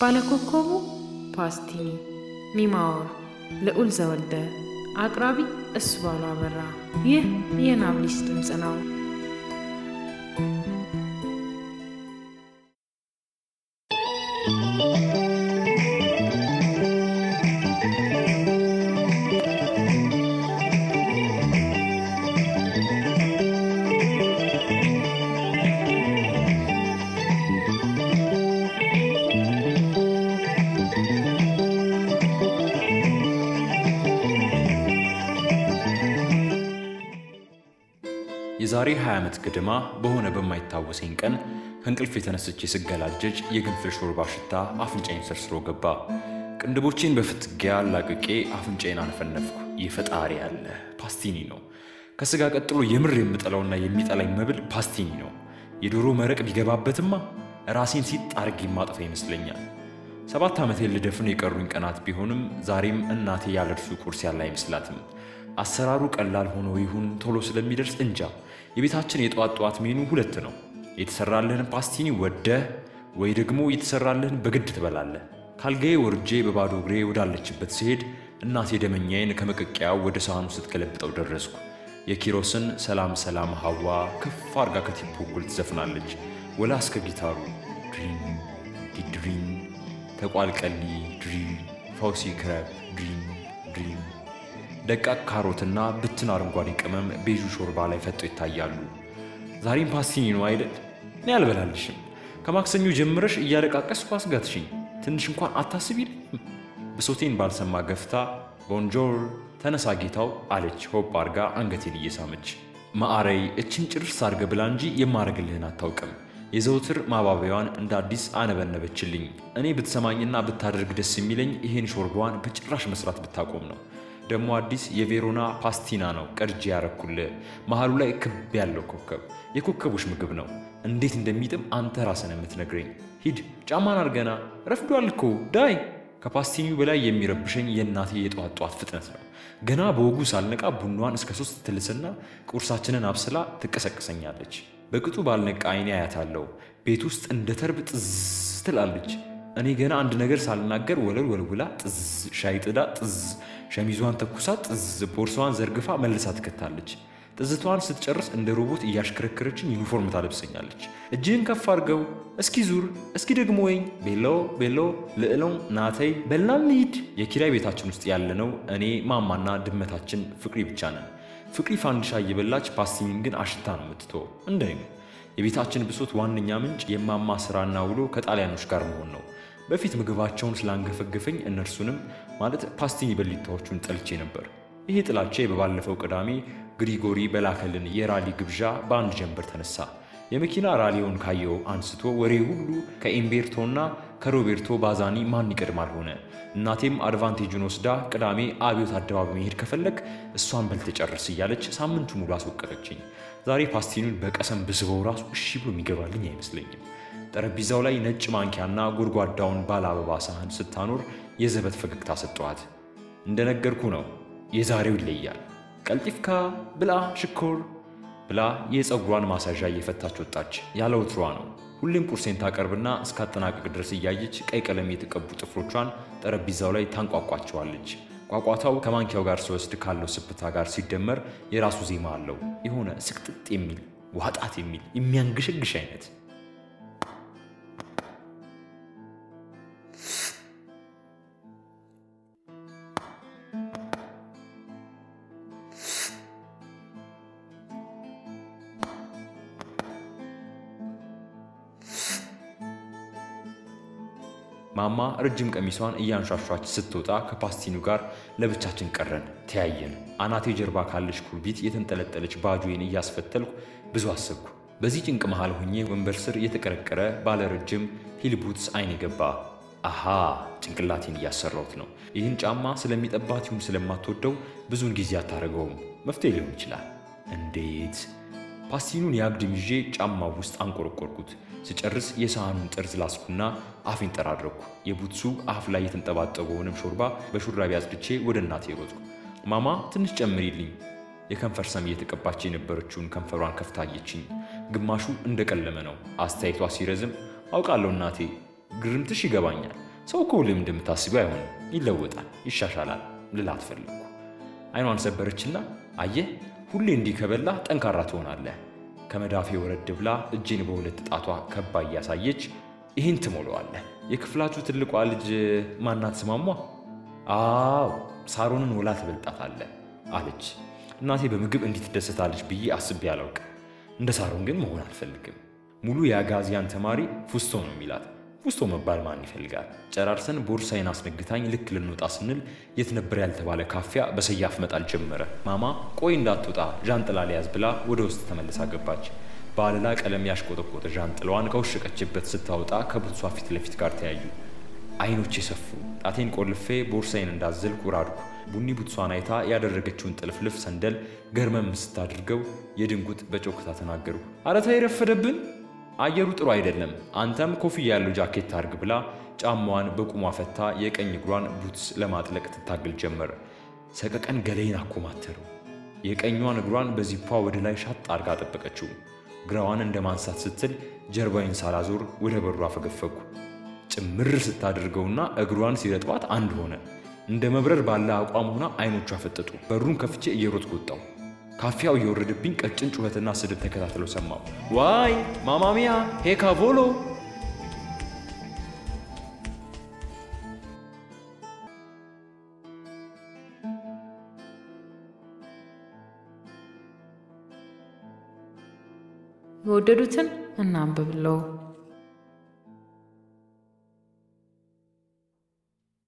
ባለኮከቡ ፓስቲኒ ሚማወር ልዑል ዘወልደ አቅራቢ እሱ ባሉ አበራ። ይህ የናብሊስ ድምፅ ነው። የዛሬ 20 ዓመት ገደማ በሆነ በማይታወሰኝ ቀን ከእንቅልፍ ተነስቼ ስገላጀጅ የግንፍል ሾርባ ሽታ አፍንጫዬን ሰርስሮ ገባ። ቅንድቦቼን በፍትጊያ ላቅቄ አፍንጫዬን አነፈነፍኩ። ይህ ያለ ፓስቲኒ ነው። ከስጋ ቀጥሎ የምር የምጠላውና የሚጠላኝ መብል ፓስቲኒ ነው። የዶሮ መረቅ ቢገባበትማ ራሴን ሲጥ አርጌ ማጥፋ ይመስለኛል። ሰባት ዓመቴን ልደፍን የቀሩኝ ቀናት ቢሆንም ዛሬም እናቴ ያለ እርሱ ቁርስ ያለ አይመስላትም። አሰራሩ ቀላል ሆኖ ይሁን ቶሎ ስለሚደርስ እንጃ። የቤታችን የጠዋት ጠዋት ሜኑ ሁለት ነው። የተሰራልህን ፓስቲኒ ወደህ ወይ ደግሞ የተሰራልህን በግድ ትበላለህ። ካልጋዬ ወርጄ በባዶ እግሬ ወዳለችበት ስሄድ እናቴ ደመኛዬን ከመቀቂያው ወደ ሳህኑ ስትገለብጠው ደረስኩ። የኪሮስን ሰላም ሰላም ሀዋ ከፍ አርጋ ከቴፑ እኩል ትዘፍናለች። ወላ እስከ ጊታሩ ድሪን ዲድሪን ተቋልቀሊ ድሪን ፈውሲ ክረብ ድሪን ድሪን ደቃቅ ካሮትና ብትን አረንጓዴ ቅመም ቤዡ ሾርባ ላይ ፈጦ ይታያሉ። ዛሬም ፓስቲኒ ነው አይደል? እኔ አልበላልሽም። ከማክሰኞ ጀምረሽ እያለቃቀስኩ አስጋትሽኝ። ትንሽ እንኳን አታስቢልኝም? ብሶቴን ባልሰማ ገፍታ bonjour ተነሳ ጌታው አለች ሆፕ አርጋ አንገቴን እየሳመች። ማዕረይ እችን ጭርስ አርገ ብላ እንጂ የማረግልህን አታውቅም። የዘውትር ማባቢያዋን እንደ አዲስ አነበነበችልኝ። እኔ ብትሰማኝና ብታደርግ ደስ የሚለኝ ይህን ሾርባዋን በጭራሽ መስራት ብታቆም ነው። ደግሞ አዲስ የቬሮና ፓስቲና ነው ቀድጄ ያረኩልህ። መሃሉ ላይ ክብ ያለው ኮከብ የኮከቦች ምግብ ነው። እንዴት እንደሚጥም አንተ ራስን የምትነግረኝ። ሂድ ጫማን አርገና ረፍዷል እኮ ዳይ። ከፓስቲኒው በላይ የሚረብሸኝ የእናቴ የጠዋት ጠዋት ፍጥነት ነው። ገና በወጉ ሳልነቃ ቡኗን እስከ ሶስት ትልስና ቁርሳችንን አብስላ ትቀሰቅሰኛለች። በቅጡ ባልነቃ አይኔ አያታለሁ። ቤት ውስጥ እንደ ተርብ ጥዝ ትላለች። እኔ ገና አንድ ነገር ሳልናገር ወለል ወልውላ ጥዝ፣ ሻይ ጥዳ ጥዝ፣ ሸሚዟን ተኩሳ ጥዝ፣ ቦርሳዋን ዘርግፋ መልሳ ትከታለች። ጥዝቷን ስትጨርስ እንደ ሮቦት እያሽከረከረችን ዩኒፎርም ታለብሰኛለች። እጅህን ከፍ አድርገው፣ እስኪ ዙር፣ እስኪ ደግሞ ወይኝ፣ bello bello፣ ልዕለው፣ ናተይ፣ በላም ልሂድ። የኪራይ ቤታችን ውስጥ ያለነው እኔ ማማና ድመታችን ፍቅሪ ብቻ ነን። ፍቅሪ ፋንዲሻ እየበላች ፓስቲኒን ግን አሽታ ነው የምትተው። እንደኔ የቤታችን ብሶት ዋነኛ ምንጭ የማማ ስራና ውሎ ከጣሊያኖች ጋር መሆን ነው። በፊት ምግባቸውን ስላንገፈገፈኝ እነርሱንም ማለት ፓስቲኒ በሊታዎቹን ጠልቼ ነበር። ይሄ ጥላቼ በባለፈው ቅዳሜ ግሪጎሪ በላከልን የ rally ግብዣ በአንድ ጀንበር ተነሳ። የመኪና rally ውን ካየው አንስቶ ወሬ ሁሉ ከኤምቤርቶና ከሮቤርቶ ባዛኒ ማን ይቀድማል ሆነ። እናቴም advantage ኡን ወስዳ ቅዳሜ አብዮት አደባባይ መሄድ ከፈለግህ እሷን በልተህ ጨርስ እያለች ሳምንቱ ሙሉ አስወቀጠችኝ። ዛሬ ፓስቲኑን በቀሰም ብስበው ራሱ እሺ ብሎ የሚገባልኝ አይመስለኝም። ጠረጴዛው ላይ ነጭ ማንኪያና ጎድጓዳውን ባለ አበባ ሳህን ስታኖር የዘበት ፈገግታ ሰጠዋት። እንደነገርኩ ነው የዛሬው ይለያል። ቀልጢፍካ ብላ ሽኮር ብላ የፀጉሯን ማሳዣ እየፈታች ወጣች። ያለ ወትሯ ነው። ሁሌም ቁርሴን ታቀርብና እስካጠናቀቅ ድረስ እያየች ቀይ ቀለም የተቀቡ ጥፍሮቿን ጠረጴዛው ላይ ታንቋቋቸዋለች። ቋቋታው ከማንኪያው ጋር ስወስድ ካለው ስብታ ጋር ሲደመር የራሱ ዜማ አለው። የሆነ ስቅጥጥ የሚል ዋጣት የሚል የሚያንገሸግሽ አይነት ማማ ረጅም ቀሚሷን እያንሻሿች ስትወጣ ከፓስቲኑ ጋር ለብቻችን ቀረን፣ ተያየን። አናቴ ጀርባ ካለች ኩርቢት የተንጠለጠለች ባጆዬን እያስፈተልኩ ብዙ አሰብኩ። በዚህ ጭንቅ መሃል ሆኜ ወንበር ስር የተቀረቀረ ባለ ረጅም heel boots አይኔ ገባ። አሃ ጭንቅላቴን እያሰራሁት ነው። ይህን ጫማ ስለሚጠባት ይሁን ስለማትወደው ብዙውን ጊዜ አታደርገውም። መፍትሄ ሊሆን ይችላል። እንዴት? ፓስቲኑን የአግድም ይዤ ጫማው ውስጥ አንቆረቆርኩት። ስጨርስ የሳህኑን ጠርዝ ላስኩና አፌን ጠራረኩ። የቡትሱ አፍ ላይ የተንጠባጠበውንም ሾርባ በሹራቢ አጽድቼ ወደ እናቴ ሮጥኩ። ማማ ትንሽ ጨምሪልኝ። የከንፈር ሰም እየተቀባች የነበረችውን ከንፈሯን ከፍታ ግማሹ እንደቀለመ ነው። አስተያየቷ ሲረዝም አውቃለሁ እናቴ፣ ግርምትሽ ይገባኛል። ሰው እኮ ሁሌም እንደምታስቢው አይሆንም። ይለወጣል፣ ይሻሻላል ልላት ፈለግኩ። አይኗን ሰበረችና አየህ፣ ሁሌ እንዲህ ከበላ ጠንካራ ትሆናለህ። ከመዳፌ ወረድ ብላ እጄን በሁለት ጣቷ ከባ እያሳየች ይህን ትሞለዋለህ። የክፍላችሁ ትልቋ ልጅ ማናት ስማሟ? አዎ ሳሮንን ወላ ትበልጣታለህ አለች። እናቴ በምግብ እንዲህ ትደሰታለች ብዬ አስቤ አላውቅ። እንደ ሳሮን ግን መሆን አልፈልግም። ሙሉ የአጋዚያን ተማሪ ፉስቶ ነው የሚላት። ፉስቶ መባል ማን ይፈልጋል? ጨራርሰን ቦርሳዬን አስነግታኝ ልክ ልንወጣ ስንል የት ነበር ያልተባለ ካፊያ በሰያፍ መጣል ጀመረ። ማማ ቆይ እንዳትወጣ ዣንጥላ ሊያዝ ብላ ወደ ውስጥ ተመልሳ ገባች። በአለላ ቀለም ያሽቆጠቆጠ ዣንጥላዋን ከወሸቀችበት ስታወጣ ከቡትሷ ፊት ለፊት ጋር ተያዩ። አይኖቼ ሰፉ። ጣቴን ቆልፌ ቦርሳዬን እንዳዘልኩ ራድኩ። ቡኒ ቡትሷን አይታ ያደረገችውን ጥልፍልፍ ሰንደል ገርመም ስታድርገው የድንጉጥ በጮክታ ተናገሩ። አረ ተይ ረፈደብን፣ አየሩ ጥሩ አይደለም። አንተም ኮፍያ ያለው ጃኬት ታርግ ብላ ጫማዋን በቁሟ ፈታ የቀኝ እግሯን ቡትስ ለማጥለቅ ትታገል ጀመር። ሰቀቀን ገለይን አኮማተሩ። የቀኟን እግሯን በዚፓ ወደ ላይ ሻጥ አርጋ ጠበቀችው። ግራዋን እንደ ማንሳት ስትል ጀርባዬን ሳላዞር ወደ በሩ አፈገፈጉ። ጭምር ስታደርገውና እግሯን ሲረጥባት አንድ ሆነ። እንደ መብረር ባለ አቋም ሆና አይኖቿ ፈጠጡ። በሩን ከፍቼ እየሮጥኩ ወጣሁ። ካፊያው እየወረደብኝ ቀጭን ጩኸትና ስድብ ተከታትለው ሰማሁ። ዋይ ማማሚያ ሄካቮሎ! የወደዱትን እናንብብለው።